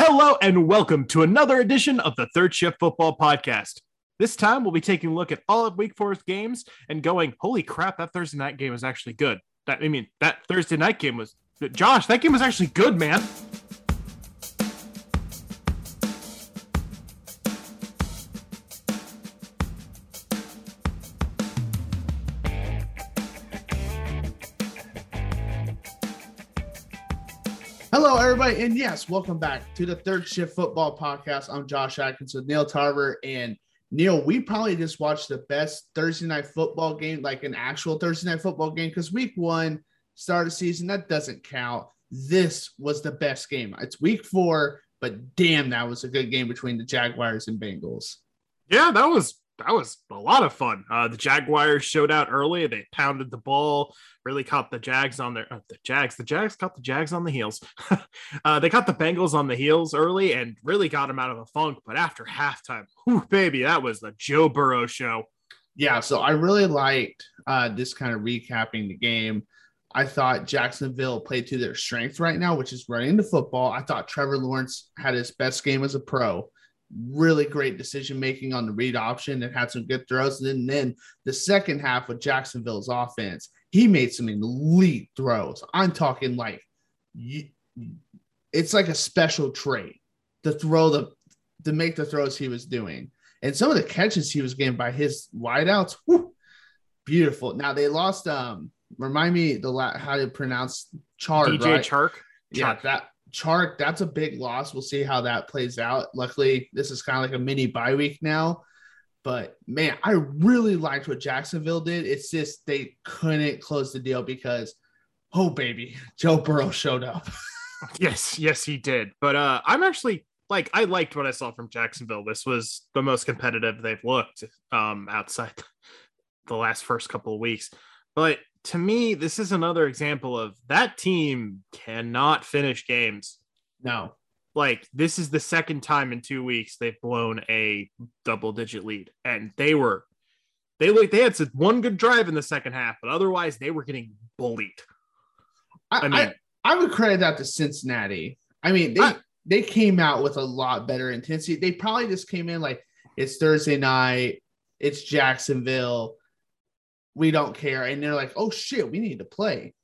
Hello and welcome to another edition of the Third Shift Football Podcast. This time we'll be taking a look at all of Week Four's games and going, "Holy crap, that Thursday night game was actually good." That I mean, that Thursday night game was, Josh, that game was actually good, man. And yes, welcome back to the Third Shift Football Podcast. I'm Josh Atkins with Neil Tarver, and Neil, we probably just watched the best Thursday night football game, like an actual Thursday night football game, because Week One start of season that doesn't count. This was the best game. It's Week Four, but damn, that was a good game between the Jaguars and Bengals. Yeah, that was that was a lot of fun. Uh, the Jaguars showed out early. They pounded the ball, really caught the Jags on their uh, the Jags. The Jags caught the Jags on the heels. uh, they caught the Bengals on the heels early and really got them out of a funk. But after halftime, whew, baby, that was the Joe Burrow show. Yeah, so I really liked uh, this kind of recapping the game. I thought Jacksonville played to their strength right now, which is running the football. I thought Trevor Lawrence had his best game as a pro really great decision making on the read option and had some good throws. And then the second half with Jacksonville's offense, he made some elite throws. I'm talking like it's like a special trait to throw the to make the throws he was doing. And some of the catches he was getting by his wideouts, whew, beautiful. Now they lost um remind me the la- how to pronounce Chark. DJ right? Chark. Yeah, that Chark, that's a big loss. We'll see how that plays out. Luckily, this is kind of like a mini bye week now. But man, I really liked what Jacksonville did. It's just they couldn't close the deal because, oh baby, Joe Burrow showed up. yes, yes, he did. But uh, I'm actually like I liked what I saw from Jacksonville. This was the most competitive they've looked um, outside the last first couple of weeks. But to me, this is another example of that team cannot finish games. No. Like this is the second time in two weeks they've blown a double digit lead. And they were they like they had one good drive in the second half, but otherwise they were getting bullied. I, I mean I, I would credit that to Cincinnati. I mean, they I, they came out with a lot better intensity. They probably just came in like it's Thursday night, it's Jacksonville we don't care. And they're like, oh shit, we need to play.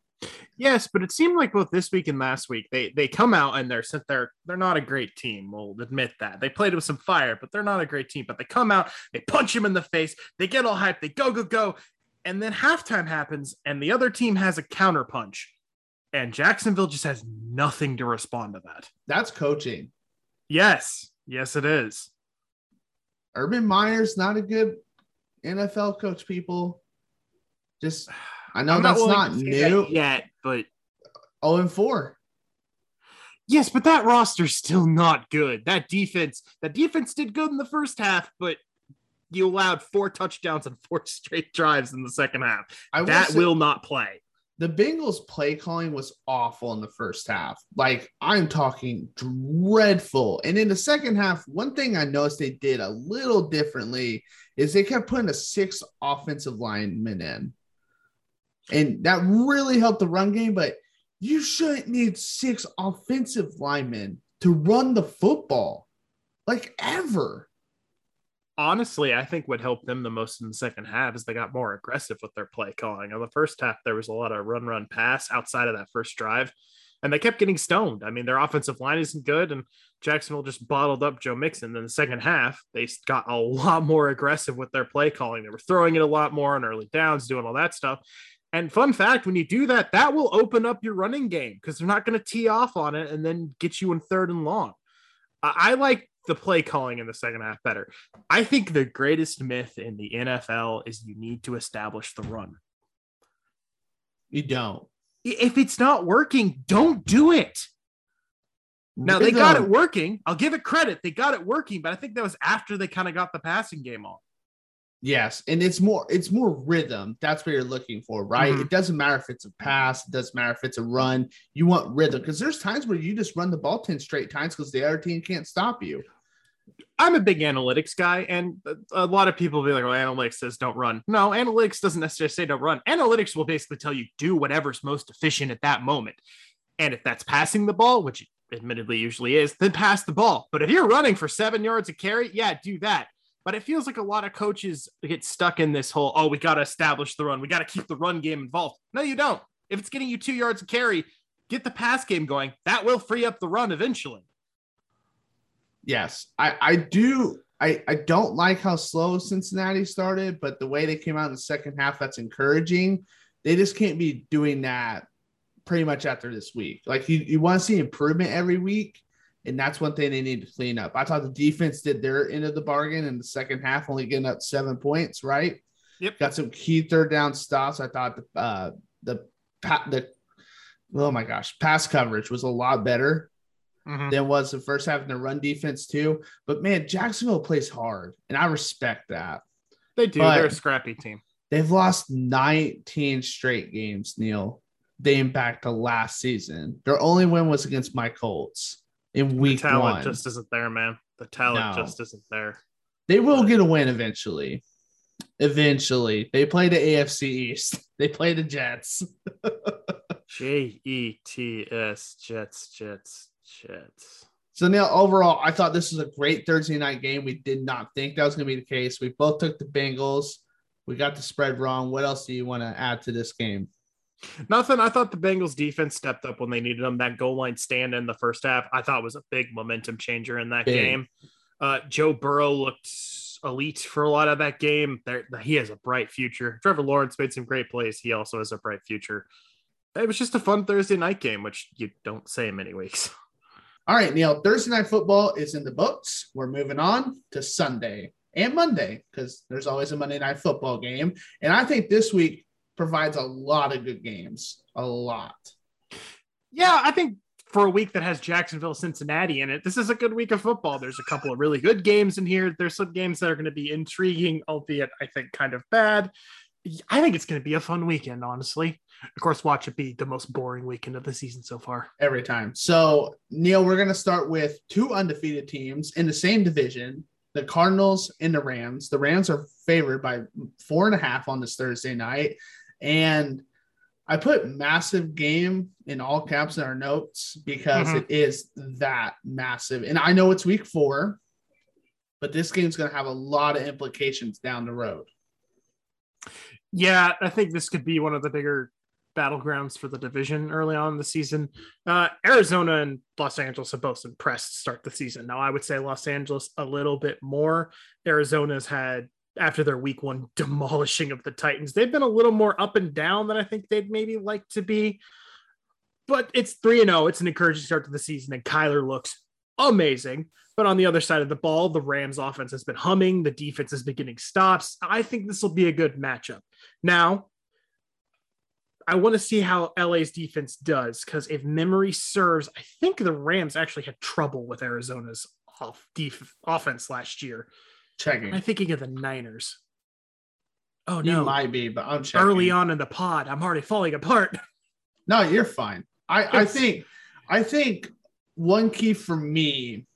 Yes, but it seemed like both this week and last week they they come out and they're they're they're not a great team. We'll admit that they played with some fire, but they're not a great team. But they come out, they punch him in the face, they get all hyped, they go go go, and then halftime happens, and the other team has a counter punch, and Jacksonville just has nothing to respond to that. That's coaching. Yes, yes, it is. Urban Meyer's not a good NFL coach. People, just I know I'm that's not, not new that yet, but oh and four. Yes, but that roster's still not good. That defense, that defense did good in the first half, but you allowed four touchdowns and four straight drives in the second half. I that will, will not play. The Bengals play calling was awful in the first half. Like I'm talking dreadful. And in the second half, one thing I noticed they did a little differently is they kept putting a six offensive lineman in. And that really helped the run game, but you shouldn't need six offensive linemen to run the football like ever. Honestly, I think what helped them the most in the second half is they got more aggressive with their play calling. In the first half, there was a lot of run, run, pass outside of that first drive, and they kept getting stoned. I mean, their offensive line isn't good, and Jacksonville just bottled up Joe Mixon. In the second half, they got a lot more aggressive with their play calling. They were throwing it a lot more on early downs, doing all that stuff. And fun fact, when you do that, that will open up your running game because they're not going to tee off on it and then get you in third and long. I like the play calling in the second half better. I think the greatest myth in the NFL is you need to establish the run. You don't. If it's not working, don't do it. Now they got it working. I'll give it credit. They got it working, but I think that was after they kind of got the passing game on. Yes, and it's more it's more rhythm. That's what you're looking for, right? Mm-hmm. It doesn't matter if it's a pass, it doesn't matter if it's a run. You want rhythm because there's times where you just run the ball 10 straight times because the other team can't stop you. I'm a big analytics guy, and a lot of people will be like, well, analytics says don't run. No, analytics doesn't necessarily say don't run. Analytics will basically tell you do whatever's most efficient at that moment. And if that's passing the ball, which admittedly usually is, then pass the ball. But if you're running for seven yards a carry, yeah, do that. But it feels like a lot of coaches get stuck in this whole, oh, we got to establish the run. We got to keep the run game involved. No, you don't. If it's getting you two yards of carry, get the pass game going. That will free up the run eventually. Yes, I, I do. I, I don't like how slow Cincinnati started, but the way they came out in the second half, that's encouraging. They just can't be doing that pretty much after this week. Like you, you want to see improvement every week, and that's one thing they need to clean up. I thought the defense did their end of the bargain in the second half, only getting up seven points, right? Yep. Got some key third down stops. I thought the uh, the the oh my gosh, pass coverage was a lot better mm-hmm. than was the first half in the run defense too. But man, Jacksonville plays hard, and I respect that. They do. But They're a scrappy team. They've lost 19 straight games, Neil, dating back to last season. Their only win was against my Colts in week the talent one. just isn't there, man. The talent no. just isn't there. They will get a win eventually. Eventually, they play the AFC East. They play the Jets. J E T S Jets Jets Jets. So now overall, I thought this was a great Thursday night game. We did not think that was going to be the case. We both took the Bengals. We got the spread wrong. What else do you want to add to this game? Nothing. I thought the Bengals defense stepped up when they needed them. That goal line stand in the first half, I thought was a big momentum changer in that big. game. Uh, Joe Burrow looked elite for a lot of that game. There, he has a bright future. Trevor Lawrence made some great plays. He also has a bright future. It was just a fun Thursday night game, which you don't say in many weeks. All right, Neil. Thursday night football is in the books. We're moving on to Sunday and Monday because there's always a Monday night football game. And I think this week provides a lot of good games. A lot. Yeah, I think for a week that has Jacksonville, Cincinnati in it, this is a good week of football. There's a couple of really good games in here. There's some games that are going to be intriguing, albeit I think kind of bad. I think it's going to be a fun weekend, honestly. Of course, watch it be the most boring weekend of the season so far. Every time. So, Neil, we're going to start with two undefeated teams in the same division the Cardinals and the Rams. The Rams are favored by four and a half on this Thursday night. And I put massive game in all caps in our notes because mm-hmm. it is that massive. And I know it's week four, but this game's going to have a lot of implications down the road. Yeah, I think this could be one of the bigger battlegrounds for the division early on in the season. Uh, Arizona and Los Angeles have both impressed to start the season. Now, I would say Los Angeles a little bit more. Arizona's had after their week one demolishing of the Titans. They've been a little more up and down than I think they'd maybe like to be. But it's 3 and 0. It's an encouraging start to the season, and Kyler looks amazing. But on the other side of the ball, the Rams offense has been humming. The defense has been getting stops. I think this will be a good matchup. Now, I want to see how LA's defense does because if memory serves, I think the Rams actually had trouble with Arizona's off def- offense last year. Checking. I'm thinking of the Niners. Oh no, you might be, but I'm checking. early on in the pod. I'm already falling apart. No, you're fine. I, I think I think one key for me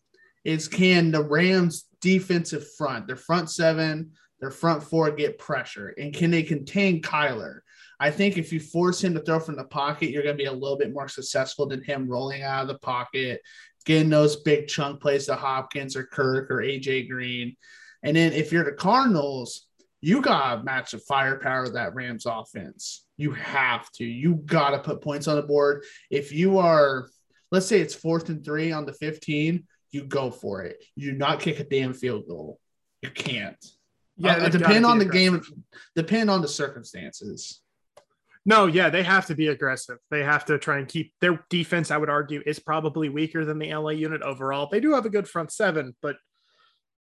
is can the Rams defensive front, their front seven, their front four get pressure, and can they contain Kyler? I think if you force him to throw from the pocket, you're going to be a little bit more successful than him rolling out of the pocket, getting those big chunk plays to Hopkins or Kirk or AJ Green. And then if you're the Cardinals, you got to match the firepower of that Rams offense. You have to. You got to put points on the board. If you are, let's say it's fourth and three on the 15, you go for it. You do not kick a damn field goal. You can't. Yeah, uh, depend on the aggressive. game, depend on the circumstances. No, yeah, they have to be aggressive. They have to try and keep their defense, I would argue, is probably weaker than the LA unit overall. They do have a good front seven, but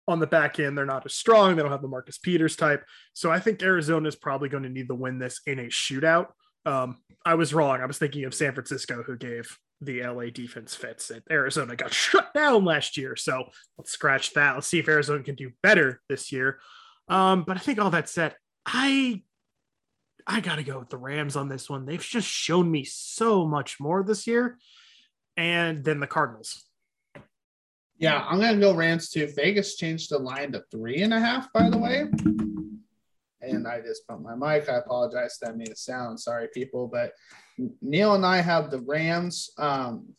on the back end, they're not as strong. They don't have the Marcus Peters type. So I think Arizona is probably going to need to win this in a shootout. Um, I was wrong. I was thinking of San Francisco, who gave the LA defense fits. And Arizona got shut down last year. So let's scratch that. Let's see if Arizona can do better this year. Um, but I think all that said, I I got to go with the Rams on this one. They've just shown me so much more this year, and then the Cardinals. Yeah, I'm gonna go Rams too. Vegas changed the line to three and a half, by the way. And I just bumped my mic. I apologize that made a sound. Sorry, people. But Neil and I have the Rams. Um,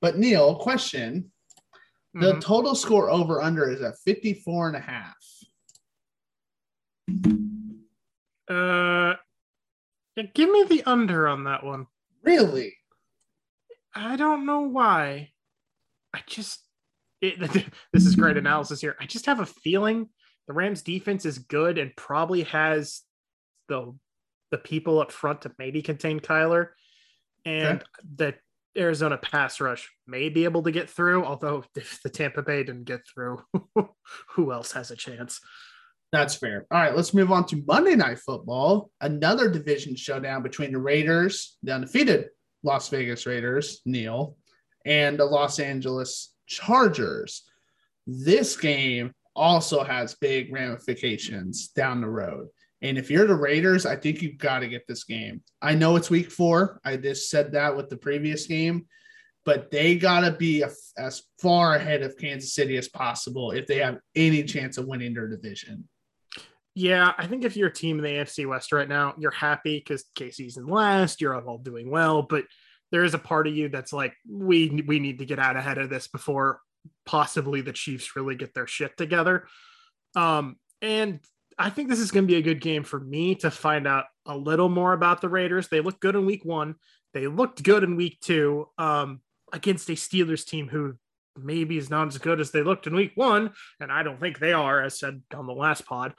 But Neil, question. The mm-hmm. total score over under is at 54 and a half. Uh give me the under on that one. Really? I don't know why. I just it, this is great analysis here. I just have a feeling the Rams defense is good and probably has the the people up front to maybe contain Kyler. And okay. the Arizona pass rush may be able to get through, although if the Tampa Bay didn't get through, who else has a chance? That's fair. All right, let's move on to Monday Night Football. Another division showdown between the Raiders, the undefeated Las Vegas Raiders, Neil, and the Los Angeles Chargers. This game also has big ramifications down the road. And if you're the Raiders, I think you've got to get this game. I know it's week four. I just said that with the previous game, but they got to be a, as far ahead of Kansas City as possible if they have any chance of winning their division. Yeah, I think if you're a team in the AFC West right now, you're happy because KC's in last, you're all doing well, but there is a part of you that's like, we we need to get out ahead of this before possibly the Chiefs really get their shit together. Um, and I think this is going to be a good game for me to find out a little more about the Raiders. They look good in week one. They looked good in week two um, against a Steelers team who maybe is not as good as they looked in week one. And I don't think they are, as said on the last pod.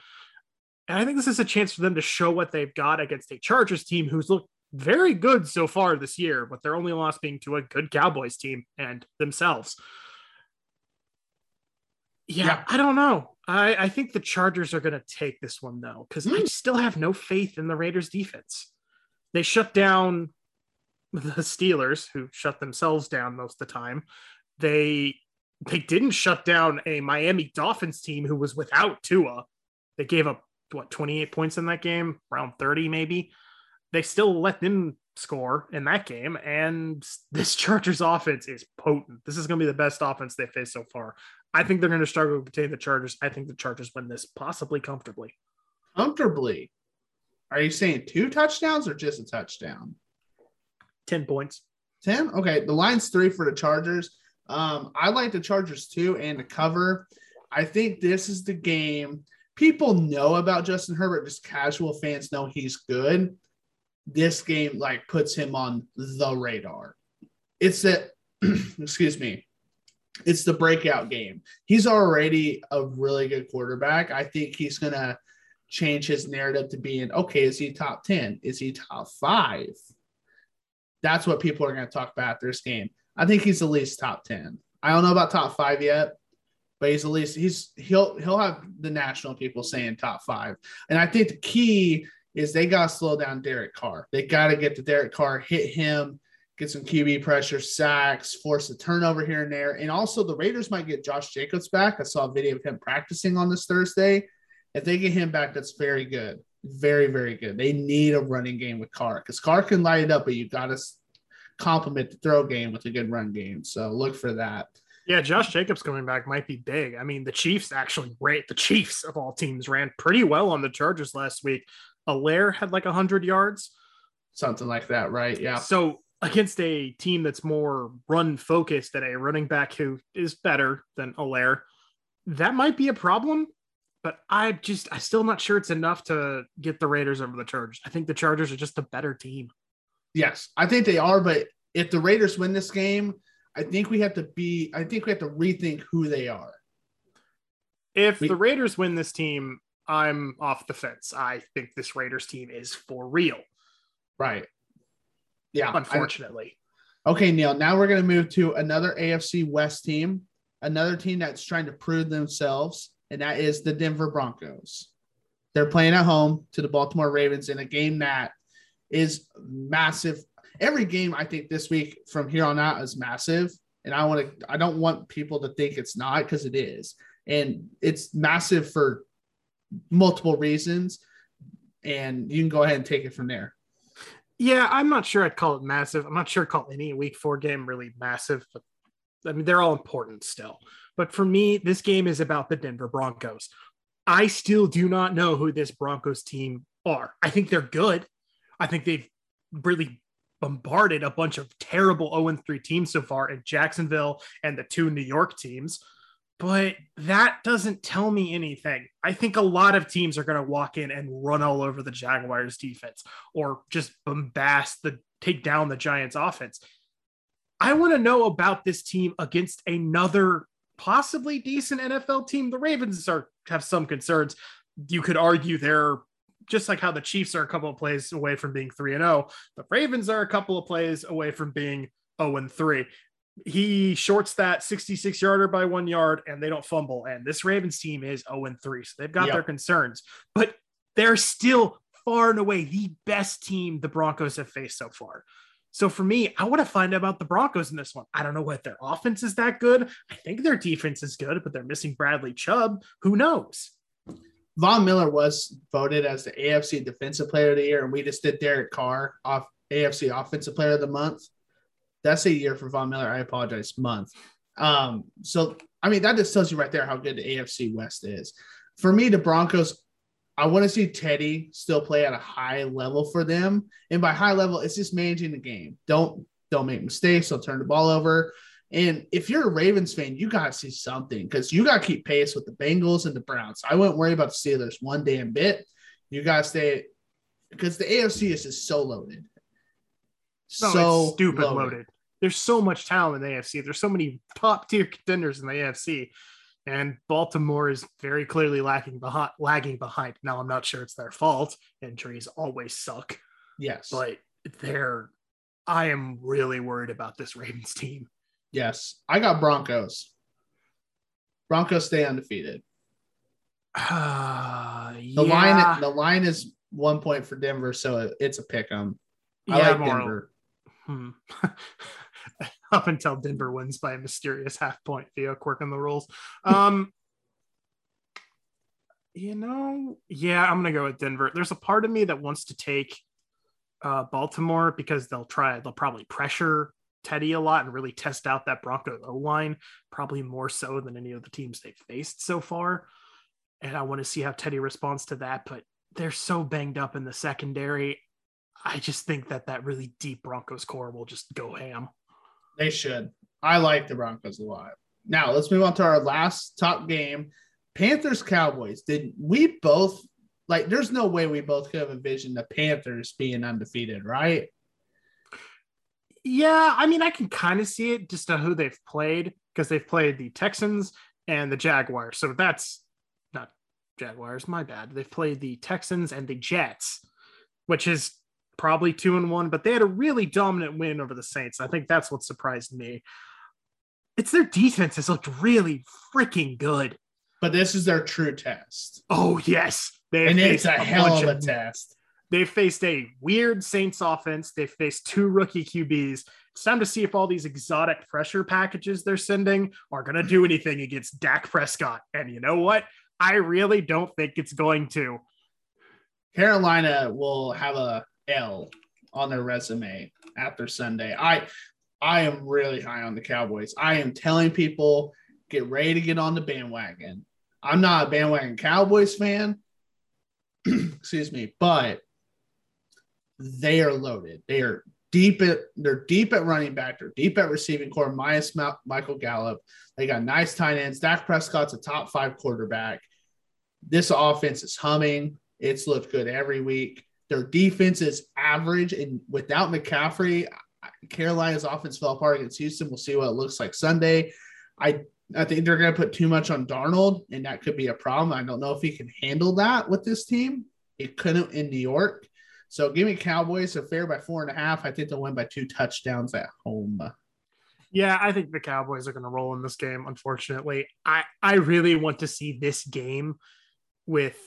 And I think this is a chance for them to show what they've got against a Chargers team who's looked very good so far this year, but their only loss being to a good Cowboys team and themselves. Yeah, yeah. I don't know. I, I think the Chargers are going to take this one though, because mm. I hmm. still have no faith in the Raiders defense. They shut down the Steelers, who shut themselves down most of the time. They they didn't shut down a Miami Dolphins team who was without Tua. They gave up what 28 points in that game, around 30 maybe. They still let them score in that game. And this Chargers offense is potent. This is going to be the best offense they faced so far. I think they're going to struggle to contain the Chargers. I think the Chargers win this possibly comfortably. Comfortably. Are you saying two touchdowns or just a touchdown? 10 points. 10? Okay. The line's three for the Chargers. Um, I like the Chargers too and the cover. I think this is the game. People know about Justin Herbert, just casual fans know he's good this game like puts him on the radar. It's that, excuse me, it's the breakout game. He's already a really good quarterback. I think he's gonna change his narrative to being okay. Is he top ten? Is he top five? That's what people are gonna talk about this game. I think he's at least top ten. I don't know about top five yet, but he's at least he's he'll he'll have the national people saying top five. And I think the key is they got to slow down Derek Carr. They got to get the Derek Carr, hit him, get some QB pressure, sacks, force a turnover here and there. And also, the Raiders might get Josh Jacobs back. I saw a video of him practicing on this Thursday. If they get him back, that's very good. Very, very good. They need a running game with Carr because Carr can light it up, but you got to complement the throw game with a good run game. So look for that. Yeah, Josh Jacobs coming back might be big. I mean, the Chiefs actually rate the Chiefs of all teams ran pretty well on the Chargers last week. Helaire had like 100 yards. Something like that, right? Yeah. So against a team that's more run focused and a running back who is better than Helaire, that might be a problem. But I just, I'm still not sure it's enough to get the Raiders over the Chargers. I think the Chargers are just a better team. Yes, I think they are. But if the Raiders win this game, I think we have to be, I think we have to rethink who they are. If we, the Raiders win this team, I'm off the fence. I think this Raiders team is for real. Right. Yeah. Unfortunately. I, okay, Neil. Now we're going to move to another AFC West team, another team that's trying to prove themselves, and that is the Denver Broncos. They're playing at home to the Baltimore Ravens in a game that is massive. Every game I think this week from here on out is massive, and I want to. I don't want people to think it's not because it is, and it's massive for multiple reasons, and you can go ahead and take it from there. Yeah, I'm not sure I'd call it massive. I'm not sure I'd call any week four game really massive, but I mean, they're all important still. But for me, this game is about the Denver Broncos. I still do not know who this Broncos team are. I think they're good. I think they've really bombarded a bunch of terrible 0 3 teams so far in Jacksonville and the two New York teams. But that doesn't tell me anything. I think a lot of teams are going to walk in and run all over the Jaguars defense or just bombast the take down the Giants offense. I want to know about this team against another possibly decent NFL team. The Ravens are have some concerns. You could argue they're just like how the Chiefs are a couple of plays away from being 3 and 0. The Ravens are a couple of plays away from being 0 and 3. He shorts that 66 yarder by 1 yard and they don't fumble and this Ravens team is 0 and 3. So they've got yep. their concerns, but they're still far and away the best team the Broncos have faced so far. So for me, I want to find out about the Broncos in this one. I don't know what their offense is that good. I think their defense is good, but they're missing Bradley Chubb. Who knows? Von Miller was voted as the AFC Defensive Player of the Year, and we just did Derek Carr off AFC Offensive Player of the Month. That's a year for Von Miller. I apologize, month. Um, so I mean that just tells you right there how good the AFC West is. For me, the Broncos I want to see Teddy still play at a high level for them. And by high level, it's just managing the game. Don't don't make mistakes. Don't turn the ball over. And if you're a Ravens fan, you got to see something because you got to keep pace with the Bengals and the Browns. I wouldn't worry about the Steelers one damn bit. You got to stay because the AFC is just so loaded. No, so stupid loaded. loaded. There's so much talent in the AFC. There's so many top tier contenders in the AFC and Baltimore is very clearly lacking behind, lagging behind. Now, I'm not sure it's their fault. Injuries always suck. Yes, but they're. I am really worried about this Ravens team. Yes, I got Broncos. Broncos stay undefeated. Uh, the yeah. line, the line is one point for Denver, so it's a pick 'em. I yeah, like Denver. Hmm. up until Denver wins by a mysterious half point via quirk in the rules. Um, you know, yeah, I'm gonna go with Denver. There's a part of me that wants to take uh, Baltimore because they'll try, they'll probably pressure Teddy a lot and really test out that Bronco O line, probably more so than any of the teams they've faced so far. And I want to see how Teddy responds to that, but they're so banged up in the secondary. I just think that that really deep Broncos corps will just go ham. They should. I like the Broncos a lot. Now let's move on to our last top game. Panthers Cowboys. Did we both like there's no way we both could have envisioned the Panthers being undefeated, right? Yeah, I mean I can kind of see it just on who they've played because they've played the Texans and the Jaguars. So that's not Jaguars, my bad. They've played the Texans and the Jets, which is probably two and one, but they had a really dominant win over the Saints. I think that's what surprised me. It's their defense has looked really freaking good. But this is their true test. Oh yes, they and it's a, a hell of a of, test. They faced a weird Saints offense. They faced two rookie QBs. It's time to see if all these exotic pressure packages they're sending are going to do anything against Dak Prescott. And you know what? I really don't think it's going to. Carolina will have a L on their resume after Sunday. I I am really high on the Cowboys. I am telling people get ready to get on the bandwagon. I'm not a bandwagon Cowboys fan. Excuse me, but they are loaded. They are deep at they're deep at running back. They're deep at receiving corps. Minus Michael Gallup. They got nice tight ends. Dak Prescott's a top five quarterback. This offense is humming. It's looked good every week. Their defense is average, and without McCaffrey, Carolina's offense fell apart against Houston. We'll see what it looks like Sunday. I I think they're going to put too much on Darnold, and that could be a problem. I don't know if he can handle that with this team. He couldn't in New York. So give me Cowboys a fair by four and a half. I think they'll win by two touchdowns at home. Yeah, I think the Cowboys are going to roll in this game. Unfortunately, I I really want to see this game with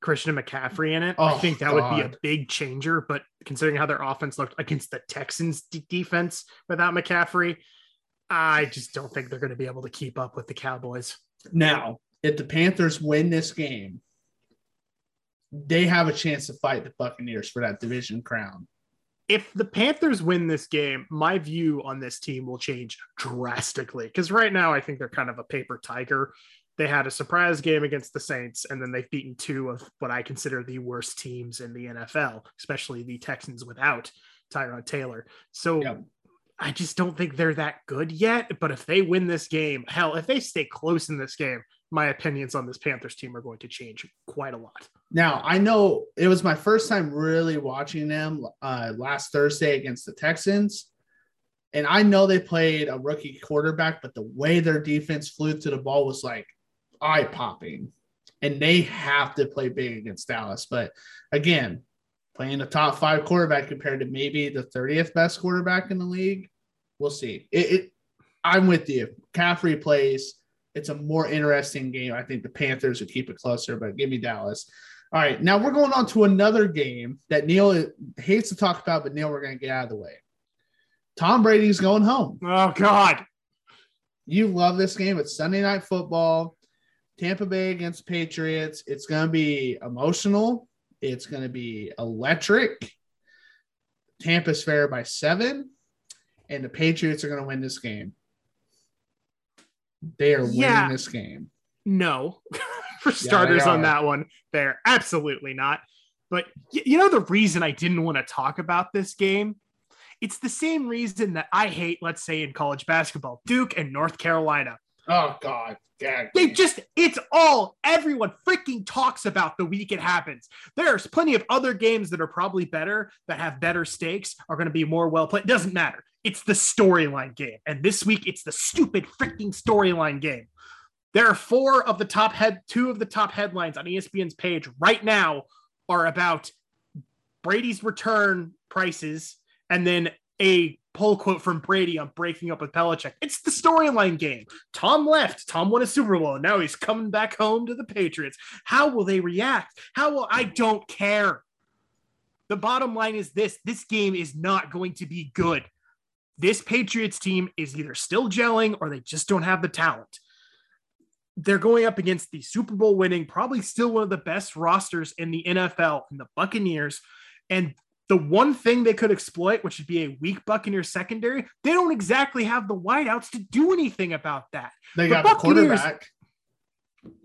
Christian McCaffrey in it. Oh, I think that God. would be a big changer. But considering how their offense looked against the Texans defense without McCaffrey, I just don't think they're going to be able to keep up with the Cowboys. Now, if the Panthers win this game, they have a chance to fight the Buccaneers for that division crown. If the Panthers win this game, my view on this team will change drastically because right now I think they're kind of a paper tiger they had a surprise game against the Saints, and then they've beaten two of what I consider the worst teams in the NFL, especially the Texans without Tyrod Taylor. So Yep. I just don't think they're that good yet. But if they win this game, hell, if they stay close in this game, my opinions on this Panthers team are going to change quite a lot. Now I know it was my first time really watching them uh, last Thursday against the Texans, and I know they played a rookie quarterback, but the way their defense flew to the ball was like eye popping, and they have to play big against Dallas. But again, playing a top five quarterback compared to maybe the thirtieth best quarterback in the league, we'll see. It, it I'm with you. Caffrey plays. It's a more interesting game. I think the Panthers would keep it closer, but give me Dallas. All right, now we're going on to another game that Neil hates to talk about, but Neil, we're going to get out of the way. Tom Brady's going home. Oh God. You love this game. It's Sunday night football. Tampa Bay against Patriots. It's going to be emotional. It's going to be electric. Tampa's fair by seven, and the Patriots are going to win this game. They are Yeah. winning this game. No, for starters on that one, they're absolutely not. But you know the reason I didn't want to talk about this game? It's the same reason that I hate, let's say, in college basketball, Duke and North Carolina. Oh God, God. They just, it's all everyone freaking talks about the week it happens. There's plenty of other games that are probably better, that have better stakes, are going to be more well played. It doesn't matter. It's the storyline game. And this week, it's the stupid freaking storyline game. There are four of the top head, two of the top headlines on ESPN's page right now are about Brady's return prices and then a poll quote from Brady on breaking up with Belichick. It's the storyline game. Tom left. Tom won a Super Bowl. And now he's coming back home to the Patriots. How will they react? How will I don't care. The bottom line is this this game is not going to be good. This Patriots team is either still gelling or they just don't have the talent. They're going up against the Super Bowl winning, probably still one of the best rosters in the NFL, in the Buccaneers. And the one thing they could exploit, which would be a weak Buccaneer secondary, they don't exactly have the wideouts to do anything about that. They The got the quarterback.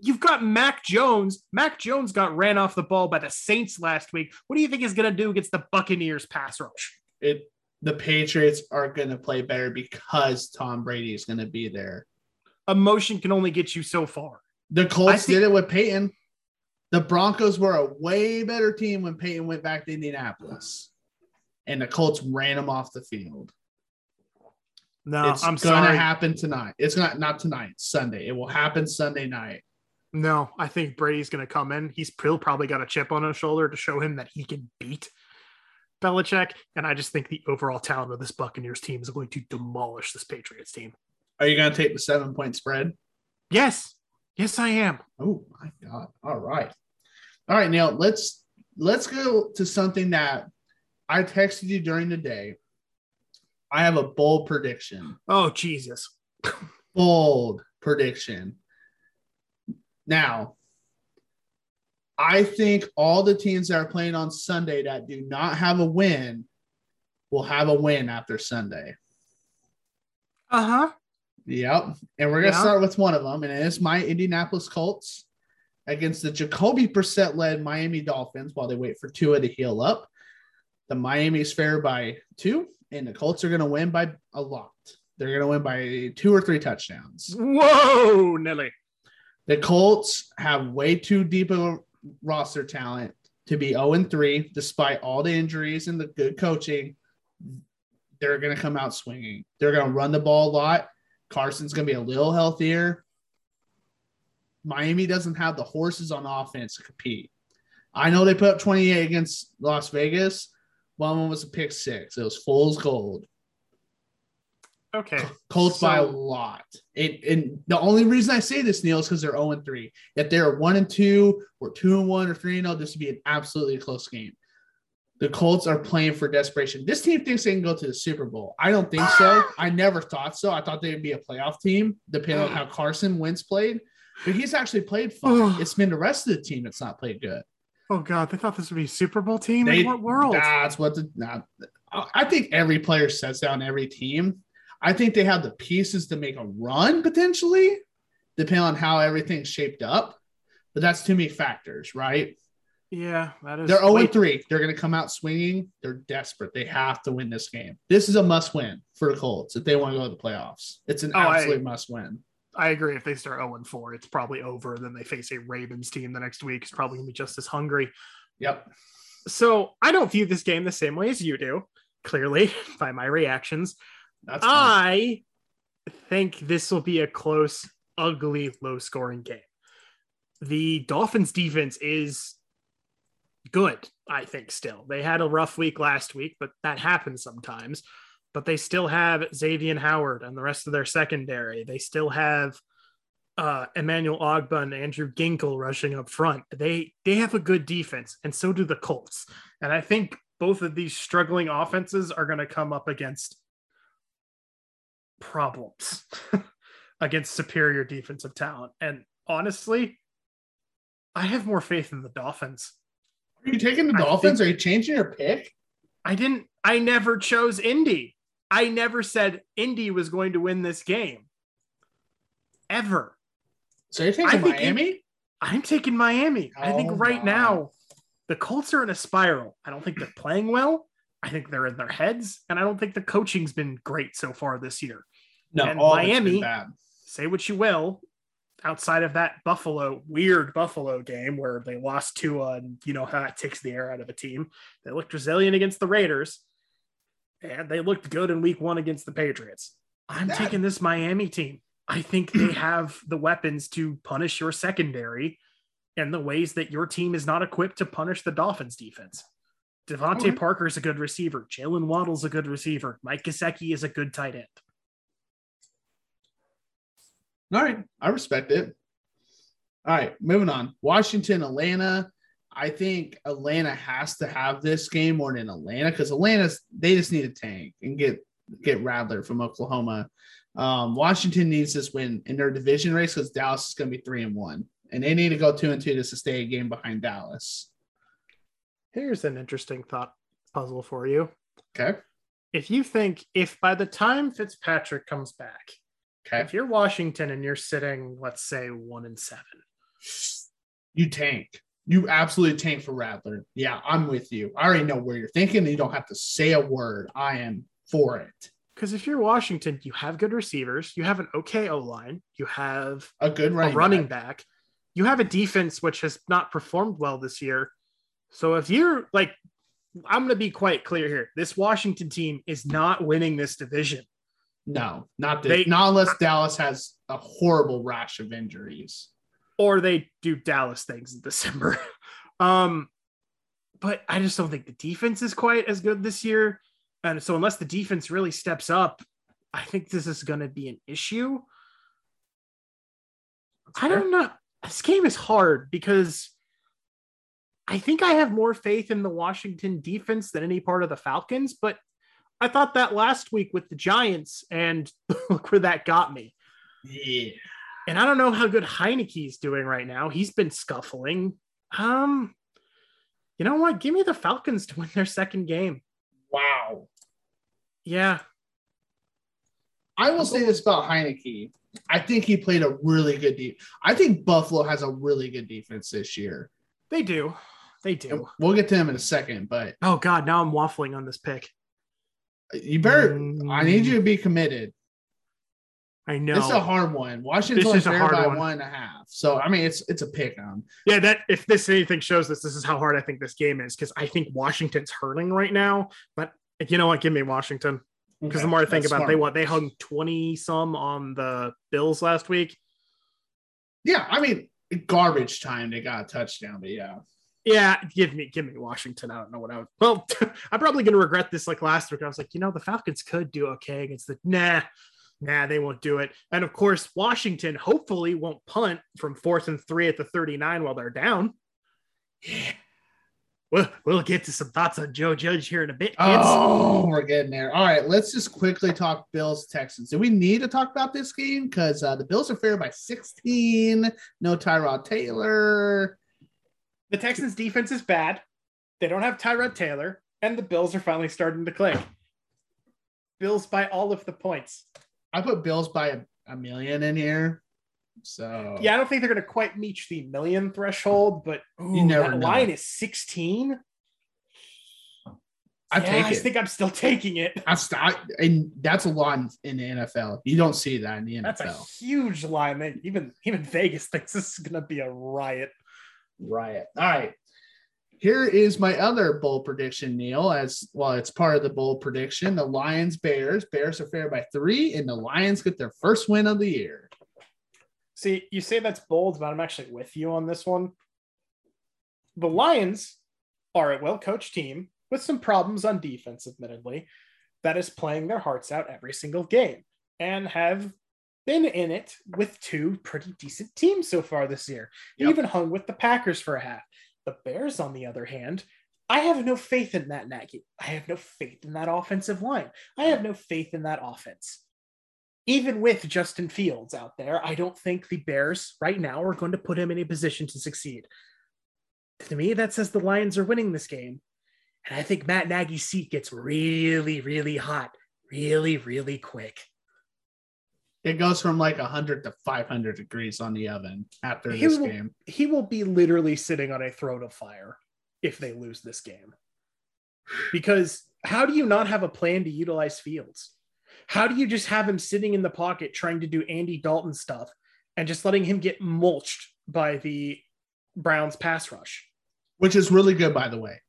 You've got Mac Jones. Mac Jones got ran off the ball by the Saints last week. What do you think he's going to do against the Buccaneers pass rush? It the Patriots are going to play better because Tom Brady is going to be there. Emotion can only get you so far. The Colts think- did it with Peyton. The Broncos were a way better team when Peyton went back to Indianapolis, and the Colts ran him off the field. No, it's I'm going sorry. to happen tonight. It's not not tonight. Sunday. It will happen Sunday night. No, I think Brady's going to come in. He's probably got a chip on his shoulder to show him that he can beat Belichick. And I just think the overall talent of this Buccaneers team is going to demolish this Patriots team. Are you going to take the seven point spread? Yes. Yes, I am. Oh my god! All right, all right. now let's let's go to something that I texted you during the day. I have a bold prediction. Oh, Jesus. Bold prediction. Now, I think all the teams that are playing on Sunday that do not have a win will have a win after Sunday. Uh huh. Yep. And we're going to Yeah. start with one of them, and it's my Indianapolis Colts against the Jacoby Brissett led Miami Dolphins while they wait for Tua to heal up. The Miami's fair by two, and the Colts are going to win by a lot. They're going to win by two or three touchdowns. Whoa, Nelly. The Colts have way too deep of a roster talent to be 0 and 3, despite all the injuries and the good coaching. They're going to come out swinging. They're going to run the ball a lot. Carson's going to be a little healthier. Miami doesn't have the horses on offense to compete. I know they put up 28 against Las Vegas. One of them was a pick six. It was fool's gold. Okay. Colts by a lot. It, and the only reason I say this, Neil, is because they're 0 and 3. If they're 1 and 2 or 2 and 1 or 3 and 0, this would be an absolutely close game. The Colts are playing for desperation. This team thinks they can go to the Super Bowl. I don't think so. I never thought so. I thought they'd be a playoff team, depending on mm. how Carson Wentz played. But he's actually played fine. it's been the rest of the team that's not played good. Oh, God. They thought this would be a Super Bowl team? They- In what world? That's what the. Nah, I think every player sets down every team. I think they have the pieces to make a run potentially, depending on how everything's shaped up. But that's too many factors, right? Yeah, that is. They're 0 wait, 3. They're going to come out swinging. They're desperate. They have to win this game. This is a must win for the Colts if they want to go to the playoffs. It's an Oh, I- absolute must win. I agree. If they start 0 and 4, it's probably over. Then they face a Ravens team the next week. It's probably going to be just as hungry. Yep. So I don't view this game the same way as you do, clearly, by my reactions. That's. I think this will be a close, ugly, low scoring game. The Dolphins defense is good, I think, still. They had a rough week last week, but that happens sometimes. But they still have Xavier Howard and the rest of their secondary. They still have uh, Emmanuel Ogbah and Andrew Ginkel rushing up front. They they have a good defense, and so do the Colts. And I think both of these struggling offenses are going to come up against problems against superior defensive talent. And honestly, I have more faith in the Dolphins. Are you taking the Dolphins? think- Are you changing your pick? I didn't, I never chose Indy. I never said Indy was going to win this game. Ever. So you're taking I think Miami? I'm taking Miami. I think Oh right now the Colts are in a spiral. I don't think they're playing well. I think they're in their heads, and I don't think the coaching's been great so far this year. no, and all of it's been Miami- Say what you will, outside of that Buffalo weird Buffalo game where they lost to, uh, you know how that takes the air out of a team. They looked resilient against the Raiders, and they looked good in Week One against the Patriots. I'm That- taking this Miami team. I think they have the weapons to punish your secondary and the ways that your team is not equipped to punish the Dolphins defense. DeVante Okay. Parker is a good receiver. Jaylen Waddle's a good receiver. Mike Gesicki is a good tight end. All right, I respect it. All right, moving on. Washington, Atlanta. I think Atlanta has to have this game more than Atlanta because Atlanta's they just need a tank and get get Rattler from Oklahoma. Um, Washington needs this win in their division race because Dallas is going to be three and one, and they need to go two and two just to stay a game behind Dallas. Here's an interesting thought puzzle for you. Okay. If you think if by the time Fitzpatrick comes back, Okay. if you're Washington and you're sitting, let's say one and seven, You tank. You absolutely tank for Rattler. Yeah, I'm with you. I already know where you're thinking. You don't have to say a word. I am for it. because if you're Washington, you have good receivers, you have an okay O line, you have A good a running, running back. back, you have a defense which has not performed well this year. So if you're like, I'm going to be quite clear here. This Washington team is not winning this division. No, not this. They- not unless Dallas has a horrible rash of injuries. Or they do Dallas things in December. um, but I just don't think the defense is quite as good this year. And so unless the defense really steps up, I think this is going to be an issue. I don't know. This game is hard because I think I have more faith in the Washington defense than any part of the Falcons, but I thought that last week with the Giants, and look where that got me. Yeah. And I don't know how good Heinicke's doing right now. He's been scuffling. Um, you know what? Give me the Falcons to win their second game. Wow. Yeah, I will say this about Heineke. I think he played a really good deep. I think Buffalo has a really good defense this year. they do. They And do. we'll get to them in a second, but Oh God, now I'm waffling on this pick. you better. Mm, I need you to be committed. I know. It's a hard one. Washington's This only is a fair hard by one. one and a half. So I mean, it's it's a pick on. yeah, that if this anything shows this, this is how hard I think this game is because I think Washington's hurting right now. But you know what? Give me Washington because the more I think about it, they what they hung twenty some on the Bills last week. Yeah, I mean, garbage time. They got a touchdown, but yeah. Yeah, give me give me Washington. I don't know what I would. Well, I'm probably gonna regret this like last week. I was like, you know, the Falcons could do okay against the nah, nah, they won't do it. And of course, Washington hopefully won't punt from fourth and three at the 39 while they're down. Yeah. Well, we'll get to some thoughts on Joe Judge here in a bit, kids. Oh, we're getting there. All right, let's just quickly talk Bills Texans. Do we need to talk about this game? Because uh, the Bills are favored by 16. No Tyrod Taylor. The Texans defense is bad. They don't have Tyrod Taylor, and the Bills are finally starting to click. Bills by all of the points. I put Bills by a, a million in here. So Yeah, I don't think they're going to quite reach the million threshold, but ooh, You never that know. line is 16. I yeah, take I it. think I'm still taking it. I st- and that's a lot in the NFL. You don't see that in the NFL. That's a huge line. Man. Even even Vegas thinks this is going to be a riot. Riot. All right. Here is my other bold prediction, Neil. As well, it's part of the bold prediction. The Lions Bears. Bears are favored by three, and the Lions get their first win of the year. See, you say that's bold, but I'm actually with you on this one. The Lions are a well coached team with some problems on defense, admittedly, that is playing their hearts out every single game and have been in it with two pretty decent teams so far this year. Yep. even hung with the Packers for a half. The Bears, on the other hand, I have no faith in Matt Nagy. I have no faith in that offensive line. I have no faith in that offense even with Justin Fields out there, I don't think the Bears right now are going to put him in a position to succeed. To me, that says the Lions are winning this game. And I think Matt Nagy's seat gets really, really hot, really, really quick. It goes from like 100 to 500 degrees on the oven after He this will- game. He will be literally sitting on a throne of fire if they lose this game. Because how do you not have a plan to utilize Fields? How do you just have him sitting in the pocket trying to do Andy Dalton stuff and just letting him get mulched by the Browns pass rush? Which is really good, by the way.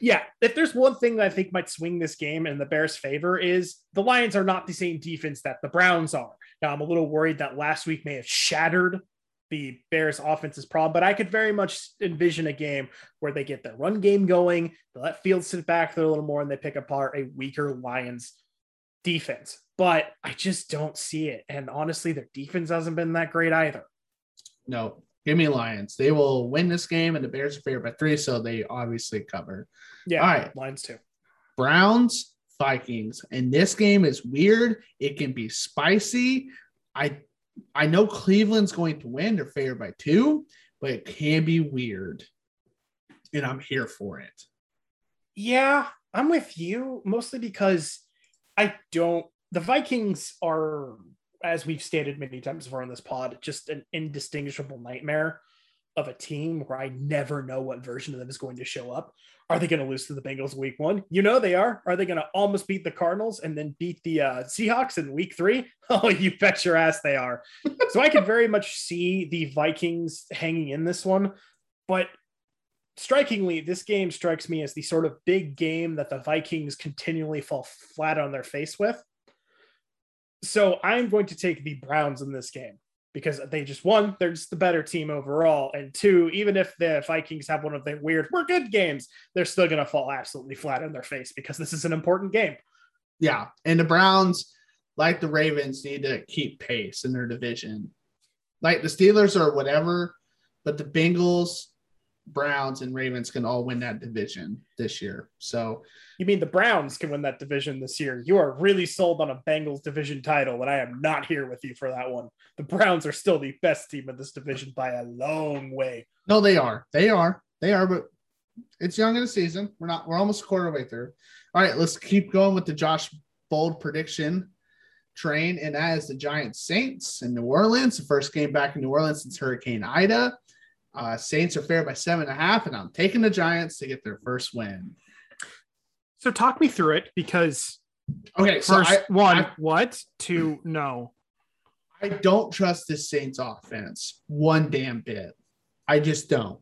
Yeah, if there's one thing that I think might swing this game in the Bears' favor is the Lions are not the same defense that the Browns are. Now I'm a little worried that last week may have shattered the Bears' offense's problem, but I could very much envision a game where they get their run game going, they let Fields sit back there a little more, and they pick apart a weaker Lions defense. But I just don't see it. And honestly, their defense hasn't been that great either. No, give me Lions. They will win this game, and the Bears are favored by three, so they obviously cover. Yeah, All right. Lions too. Browns, Vikings. And this game is weird. It can be spicy. I I know Cleveland's going to win. They're favored by two, but it can be weird. And I'm here for it. Yeah, I'm with you mostly because I don't. The Vikings are, as we've stated many times before on this pod, just an indistinguishable nightmare of a team where I never know what version of them is going to show up. Are they going to lose to the Bengals week one? You know they are. Are they going to almost beat the Cardinals and then beat the uh, Seahawks in week three? Oh, you bet your ass they are. so I could very much see the Vikings hanging in this one. But strikingly, this game strikes me as the sort of big game that the Vikings continually fall flat on their face with. So I'm going to take the Browns in this game because they just won. they're just the better team overall, and two, even if the Vikings have one of their weird "we're good" games, they're still going to fall absolutely flat on their face because this is an important game. Yeah. And the Browns, like the Ravens, need to keep pace in their division. Like the Steelers or whatever, but the Bengals, Browns, and Ravens can all win that division this year. So You mean the Browns can win that division this year? You are really sold on a Bengals division title, and I am not here with you for that one. The Browns are still the best team in this division by a long way. No, they are. They are. They are, but it's young in the season. We're not, we're almost a quarter way through. All right, let's keep going with the Josh Bold prediction train. And that is the Giant Saints in New Orleans. The first game back in New Orleans since Hurricane Ida. Uh, Saints are favored by seven and a half, and I'm taking the Giants to get their first win. So talk me through it because Okay, so first I, one, I- what? Two, no. I don't trust this Saints offense one damn bit. I just don't.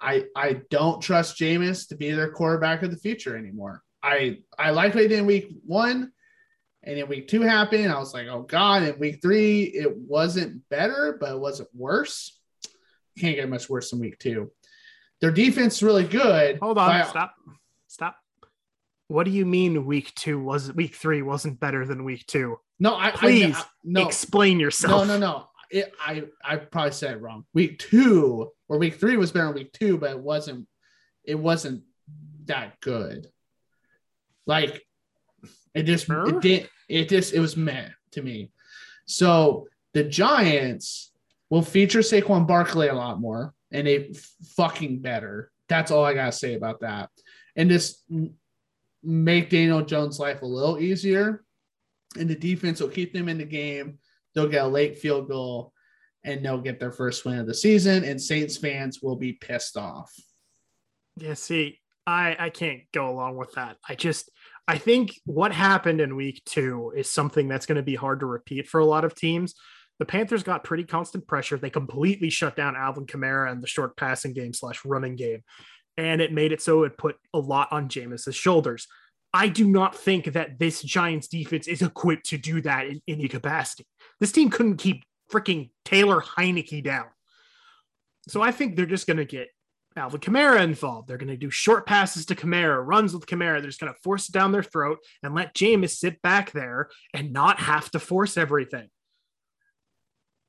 I I don't trust Jameis to be their quarterback of the future anymore. I I liked what he did in week one, and in week two happened. I was like, oh god. In week three, it wasn't better, but it wasn't worse. Can't get much worse than week two. Their defense is really good. Hold on, but- stop, stop. What do you mean week two was week three wasn't better than week two? No, I I- Please I, no. Explain yourself. No, no, no. It, I I probably said it wrong. Week two or week three was better than week two, but it wasn't. It wasn't that good. Like it just Sure. it did it just it was meh to me. So the Giants will feature Saquon Barkley a lot more, and f- fucking better. That's all I gotta say about that. And just make Daniel Jones' life a little easier. And the defense will keep them in the game they'll get a late field goal and they'll get their first win of the season, and Saints fans will be pissed off. Yeah, see, I I can't go along with that. I just I think what happened in week two is something that's going to be hard to repeat for a lot of teams. The Panthers got pretty constant pressure. They completely shut down Alvin Kamara and the short passing game slash running game. And it made it so it put a lot on Jameis's shoulders. I do not think that this Giants defense is equipped to do that in any capacity. This team couldn't keep freaking Taylor Heinicke down. So I think they're just going to get Alvin Kamara involved. They're going to do short passes to Kamara, runs with Kamara. They're just going to force it down their throat and let Jameis sit back there and not have to force everything.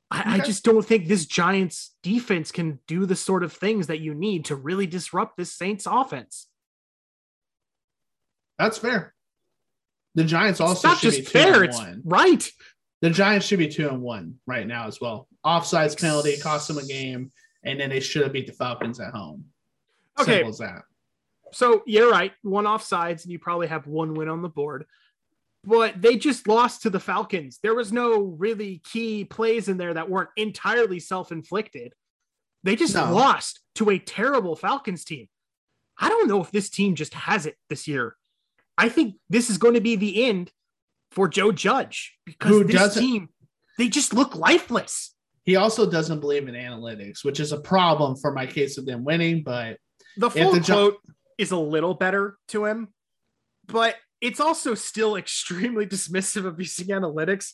I, okay. I, just don't think this Giants defense can do the sort of things that you need to really disrupt this Saints offense. That's fair. The Giants also it's not just fair. It's one. right. The Giants should be two and one right now as well. Offsides penalty cost them a game, and then they should have beat the Falcons at home. Okay. Simple as that. So you're right. One offsides, and you probably have one win on the board but they just lost to the Falcons. There was no really key plays in there that weren't entirely self inflicted. They just no. lost to a terrible Falcons team. I don't know if this team just has it this year. I think this is going to be the end for Joe Judge because Who this team, they just look lifeless. He also doesn't believe in analytics, which is a problem for my case of them winning. But the full the quote jo- is a little better to him, but it's also still extremely dismissive of using analytics.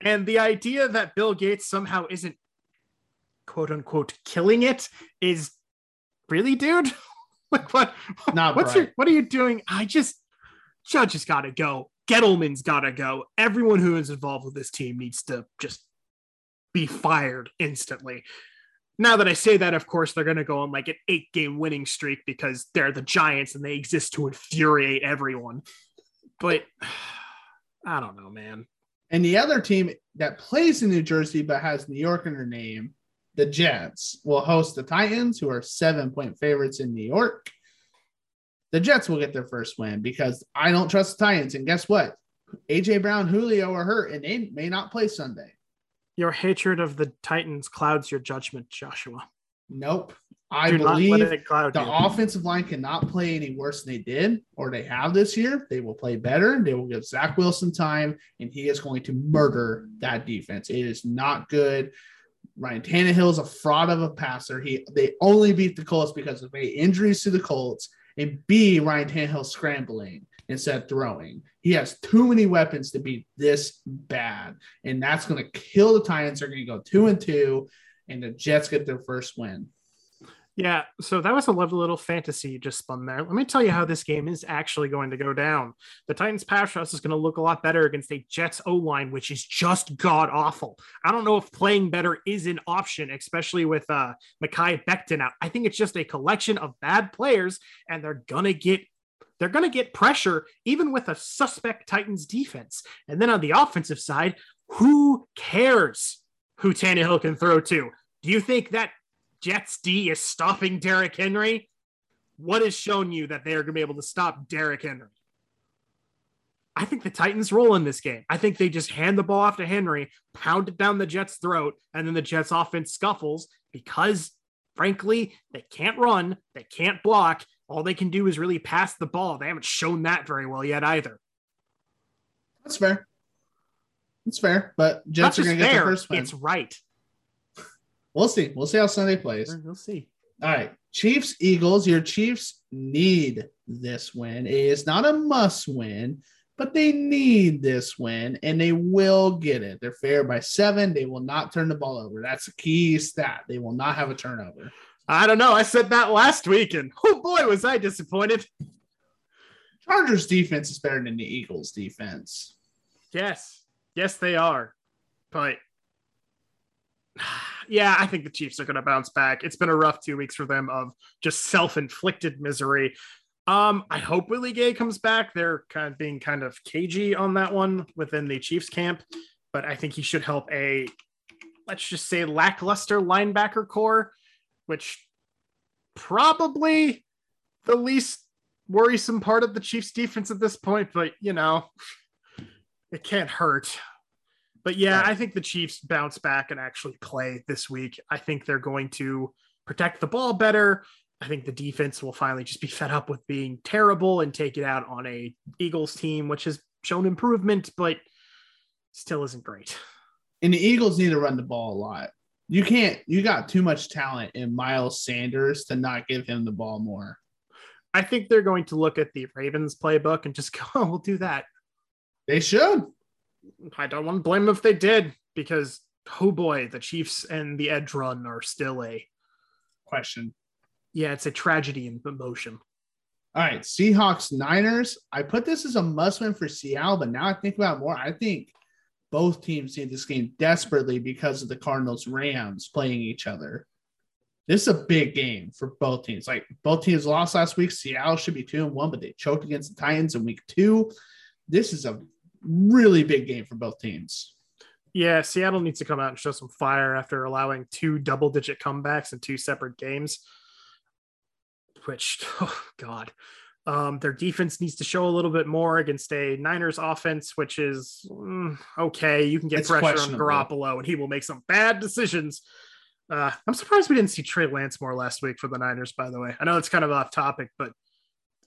And the idea that Bill Gates somehow isn't quote unquote killing it is really, dude. like what? Not what's your, what are you doing? I just Judge has got to go. Gettleman's got to go. Everyone who is involved with this team needs to just be fired instantly. Now that I say that, of course, they're going to go on like an eight game winning streak because they're the Giants and they exist to infuriate everyone but I don't know, man. And the other team that plays in New Jersey but has New York in their name, the Jets, will host the Titans, who are seven point favorites in New York. The Jets will get their first win because I don't trust the Titans. And guess what? AJ Brown, Julio are hurt and they may not play Sunday. Your hatred of the Titans clouds your judgment, Joshua. Nope. I Do believe the offensive line cannot play any worse than they did or they have this year. They will play better. They will give Zach Wilson time, and he is going to murder that defense. It is not good. Ryan Tannehill is a fraud of a passer. He they only beat the Colts because of a injuries to the Colts and B Ryan Tannehill scrambling instead of throwing. He has too many weapons to be this bad, and that's going to kill the Titans. They're going to go two and two, and the Jets get their first win. Yeah, so that was a lovely little fantasy you just spun there. Let me tell you how this game is actually going to go down. The Titans pass rush is going to look a lot better against a Jets O line, which is just god awful. I don't know if playing better is an option, especially with uh Mekhi Becton out. I think it's just a collection of bad players, and they're gonna get they're to get pressure even with a suspect Titans defense. And then on the offensive side, who cares who Tannehill can throw to? Do you think that Jets D is stopping Derrick Henry, what has shown you that they are going to be able to stop Derrick Henry? I think the Titans roll in this game. I think they just hand the ball off to Henry, pound it down the Jets' throat, and then the Jets' offense scuffles because, frankly, they can't run, they can't block. All they can do is really pass the ball. They haven't shown that very well yet either. That's fair. That's fair, but Jets are going to get the first win. It's right. We'll see. We'll see how Sunday plays. We'll see. All right. Chiefs, Eagles. Your Chiefs need this win. It is not a must win, but they need this win and they will get it. They're fair by seven. They will not turn the ball over. That's a key stat. They will not have a turnover. I don't know. I said that last week, and oh boy, was I disappointed. Chargers defense is better than the Eagles defense. Yes. Yes, they are. But yeah, I think the Chiefs are going to bounce back. It's been a rough two weeks for them of just self-inflicted misery. Um, I hope Willie Gay comes back. They're kind of being kind of cagey on that one within the Chiefs camp, but I think he should help a let's just say lackluster linebacker corps, which probably the least worrisome part of the Chiefs defense at this point, but you know, it can't hurt. But yeah, Right. I think the Chiefs bounce back and actually play this week. I think they're going to protect the ball better. I think the defense will finally just be fed up with being terrible and take it out on a Eagles team, which has shown improvement, but still isn't great. And the Eagles need to run the ball a lot. You can't, you got too much talent in Miles Sanders to not give him the ball more. I think they're going to look at the Ravens playbook and just go, oh, we'll do that. They should. I don't want to blame them if they did, because oh boy, the Chiefs and the edge run are still a Question. yeah, it's a tragedy in motion. All right, Seahawks Niners. I put this as a must win for Seattle, but now I think about it more. I think both teams need this game desperately because of the Cardinals Rams playing each other. This is a big game for both teams. Like both teams lost last week. Seattle should be two and one, but they choked against the Titans in week two. This is a really big game for both teams. Yeah, Seattle needs to come out and show some fire after allowing two double digit comebacks in two separate games. Which, oh God, um, their defense needs to show a little bit more against a Niners offense, which is mm, okay. You can get It's pressure on. Garoppolo, and he will make some bad decisions. Uh, I'm surprised we didn't see Trey Lance more last week for the Niners. By the way, I know it's kind of off topic, but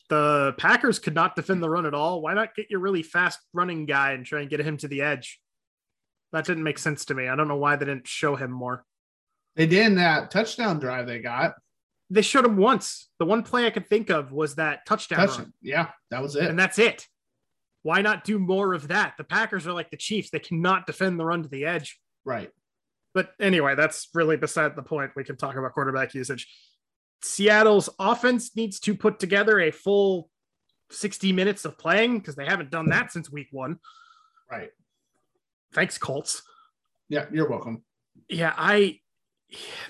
the Packers could not defend the run at all. Why not get your really fast running guy and try and get him to the edge? That didn't make sense to me. I don't know why they didn't show him more. They did in that touchdown drive they got. They showed him once. The one play I could think of was that touchdown run, Yeah, that was it. and that's it. Why not do more of that? The Packers are like the Chiefs; they cannot defend the run to the edge. right. But anyway, that's really beside the point. We can talk about quarterback usage. Seattle's offense needs to put together a full 60 minutes of playing because they haven't done that since week one. Right. Thanks, Colts. Yeah, you're welcome. yeah, I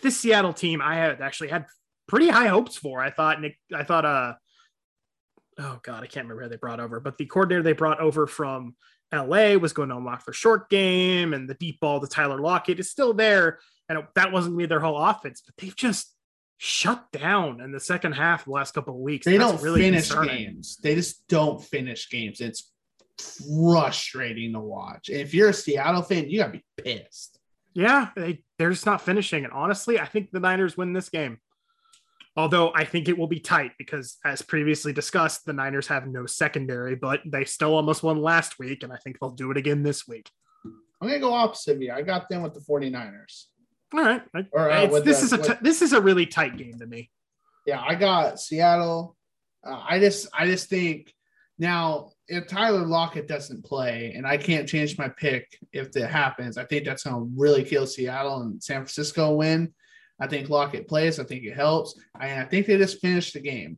this Seattle team I had actually had pretty high hopes for. I thought Nick, I thought uh oh god, I can't remember who they brought over, but the coordinator they brought over from LA was going to unlock their short game and the deep ball to Tyler Lockett is still there. And it- that wasn't gonna be their whole offense, but they've just shut down in the second half the last couple of weeks. They That's don't really finish concerning. games. They just don't finish games. It's frustrating to watch. If you're a Seattle fan, you gotta be pissed. Yeah, they, they're just not finishing. And honestly, I think the Niners win this game. Although I think it will be tight because, as previously discussed, the Niners have no secondary, but they still almost won last week. And I think they'll do it again this week. I'm gonna go opposite of you. I got them with the 49ers. All right. Or, uh, this the- is a with- t- this is a really tight game to me. Yeah, I got Seattle. Uh, I just I just think now if Tyler Lockett doesn't play, and I can't change my pick if that happens, I think that's gonna really kill Seattle and San Francisco win. I think Lockett plays. I think it helps. I, I think they just finished the game.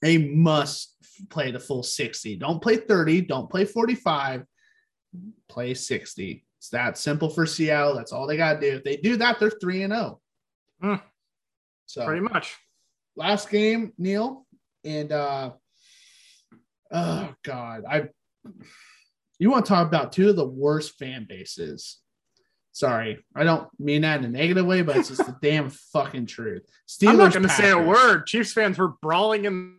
They must play the full 60. Don't play 30. Don't play 45. Play 60. It's that simple for Seattle. That's all they got to do. If they do that, they're 3 and 0. Hmm. So Pretty much. last game, Neil, and uh oh god, I you want to talk about two of the worst fan bases. Sorry, I don't mean that in a negative way, but it's just the damn fucking truth. Steelers, I'm not going to say a word. Chiefs fans were brawling in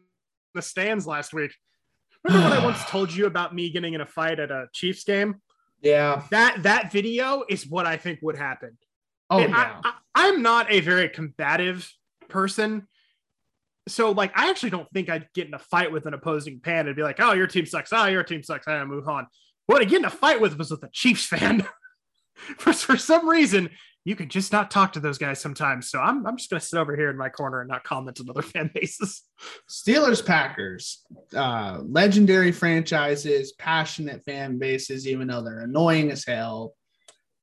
the stands last week. Remember when I once told you about me getting in a fight at a Chiefs game? Yeah. That that video is what I think would happen. Oh And yeah. I, I, I'm not a very combative person. So, like, I actually don't think I'd get in a fight with an opposing fan and be like, oh, your team sucks. Oh, your team sucks. I move on. What I get in a fight with was with a Chiefs fan. for, for some reason, you can just not talk to those guys sometimes. So I'm, I'm just going to sit over here in my corner and not comment on other fan bases. Steelers, Packers, uh, legendary franchises, passionate fan bases, even though they're annoying as hell.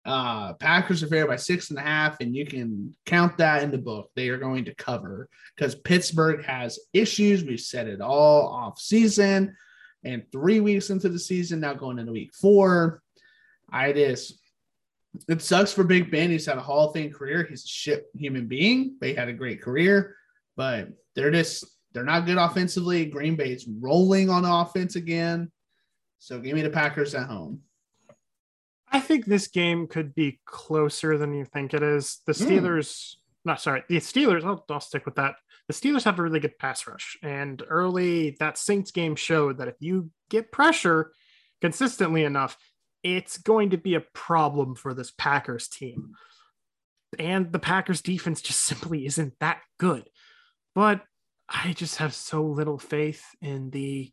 Uh, Packers are favored by six and a half, and you can count that in the book. They are going to cover because Pittsburgh has issues. We've said it all off season, and three weeks into the season, now going into week four. I just it sucks for Big Ben. He's had a Hall of Fame career. He's a shit human being, but he had a great career. But they're just they're not good offensively. Green Bay's rolling on offense again. So give me the Packers at home. I think this game could be closer than you think it is. The Hmm. Steelers, not sorry, the Steelers, I'll, I'll stick with that. The Steelers have a really good pass rush. And early, that Saints game showed that if you get pressure consistently enough, it's going to be a problem for this Packers team. And the Packers defense just simply isn't that good. But I just have so little faith in the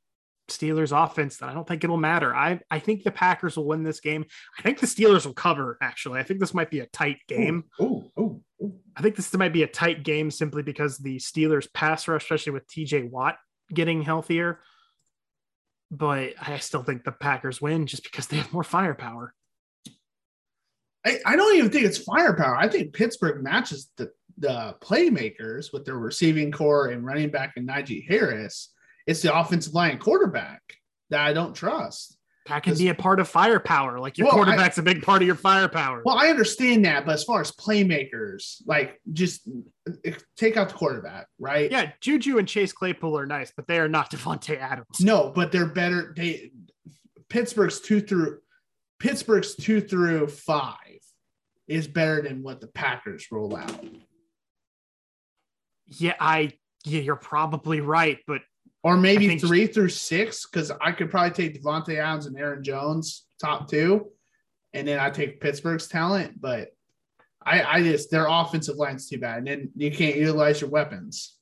Steelers offense that I don't think it'll matter. I, I think the Packers will win this game. I think the Steelers will cover, actually. I think this might be a tight game. Oh, oh, I think this might be a tight game simply because the Steelers pass rush, especially with TJ Watt getting healthier. But I still think the Packers win just because they have more firepower. I, I don't even think it's firepower. I think Pittsburgh matches the, the playmakers with their receiving corps and running back and Najee Harris. It's the offensive line quarterback that I don't trust. That can be a part of firepower. Like your Well, quarterback's a big part of your firepower. Well, I understand that, but as far as playmakers, like just uh, take out the quarterback, right? yeah, Juju and Chase Claypool are nice, but they are not Davante Adams. No, but they're better. They Pittsburgh's two through Pittsburgh's two through five is better than what the Packers roll out. Yeah, I yeah, you're probably right, but Or maybe three through six, because I could probably take Davante Adams and Aaron Jones top two, and then I take Pittsburgh's talent. But I, I just their offensive line's too bad, and then you can't utilize your weapons.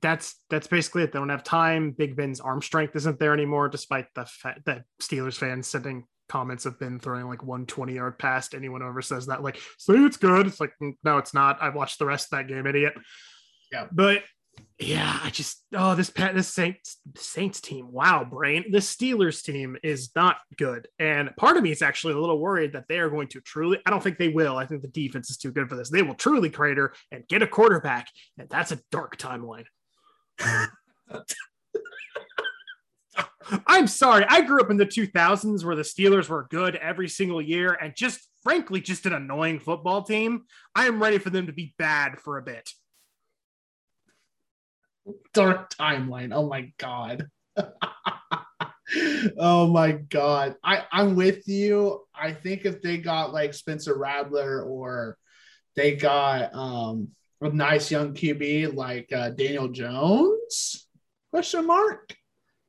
that's that's basically it. They don't have time. Big Ben's arm strength isn't there anymore, despite the fact that Steelers fans sending comments have been throwing like 120 yard past anyone who ever says that. Like, say it's good. It's like, "Mm, no, it's not. I watched the rest of that game, idiot. Yeah. But yeah, I just oh this Pat this Saints Saints team. Wow, brain. The Steelers team is not good. And part of me is actually a little worried that they are going to truly, I don't think they will. I think the defense is too good for this. They will truly crater and get a quarterback. And that's a dark timeline. I'm sorry. I grew up in the 2000s where the Steelers were good every single year and just frankly just an annoying football team. I am ready for them to be bad for a bit. Dark timeline. Oh my god. oh my god. I I'm with you. I think if they got like Spencer Rattler or they got um a nice young QB like uh, Daniel Jones question mark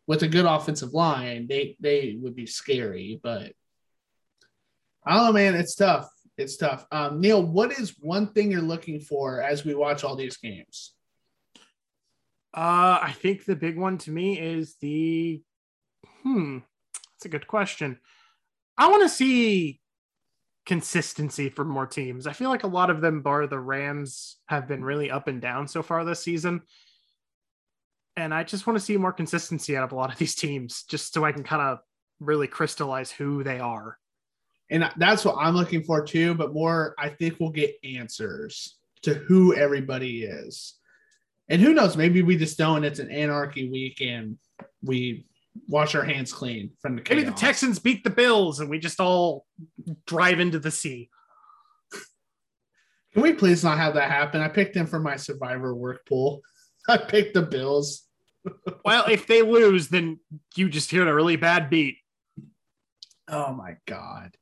with a good offensive line, they they would be scary. But I don't know, man. It's tough. It's tough. Um, Neil, what is one thing you're looking for as we watch all these games? Uh, I think the big one to me is the hmm. That's a good question. I want to see consistency for more teams. I feel like a lot of them, bar the Rams, have been really up and down so far this season. And I just want to see more consistency out of a lot of these teams, just so I can kind of really crystallize who they are. And that's what I'm looking for too, but more, I think we'll get answers to who everybody is. And who knows, maybe we just don't. It's an anarchy week and we wash our hands clean from the chaos. Maybe the Texans beat the Bills and we just all drive into the sea. Can we please not have that happen? I picked them for my survivor work pool. I picked the Bills. Well, if they lose, then you just hear a really bad beat. Oh my God.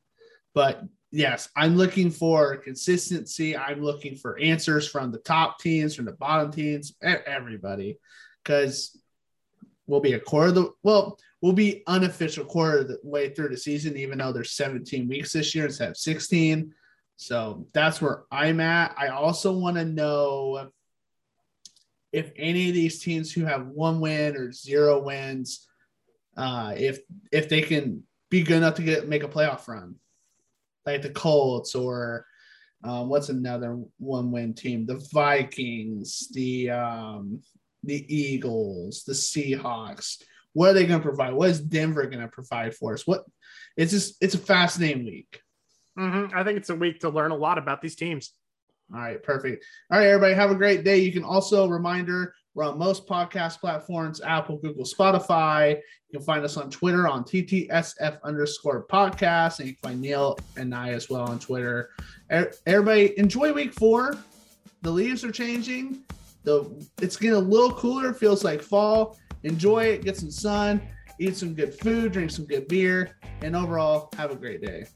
But yes, I'm looking for consistency. I'm looking for answers from the top teams, from the bottom teams, everybody. Because we'll be a quarter of the well, we'll be unofficial quarter of the way through the season, even though there's 17 weeks this year instead of 16. So that's where I'm at. I also want to know if any of these teams who have one win or zero wins, uh, if if they can be good enough to get make a playoff run, like the Colts or um, what's another one win team? The Vikings, the um, the Eagles, the Seahawks. What are they going to provide? What is Denver going to provide for us? What? It's just it's a fascinating week. Mhm. I think it's a week to learn a lot about these teams. All right, perfect. All right, everybody, have a great day. You can also reminder we're on most podcast platforms: Apple, Google, Spotify. You can find us on Twitter on TTSF underscore podcast, and you can find Neil and I as well on Twitter. Everybody, enjoy week four. The leaves are changing. The it's getting a little cooler. Feels like fall. Enjoy it. Get some sun. Eat some good food. Drink some good beer. And overall, have a great day.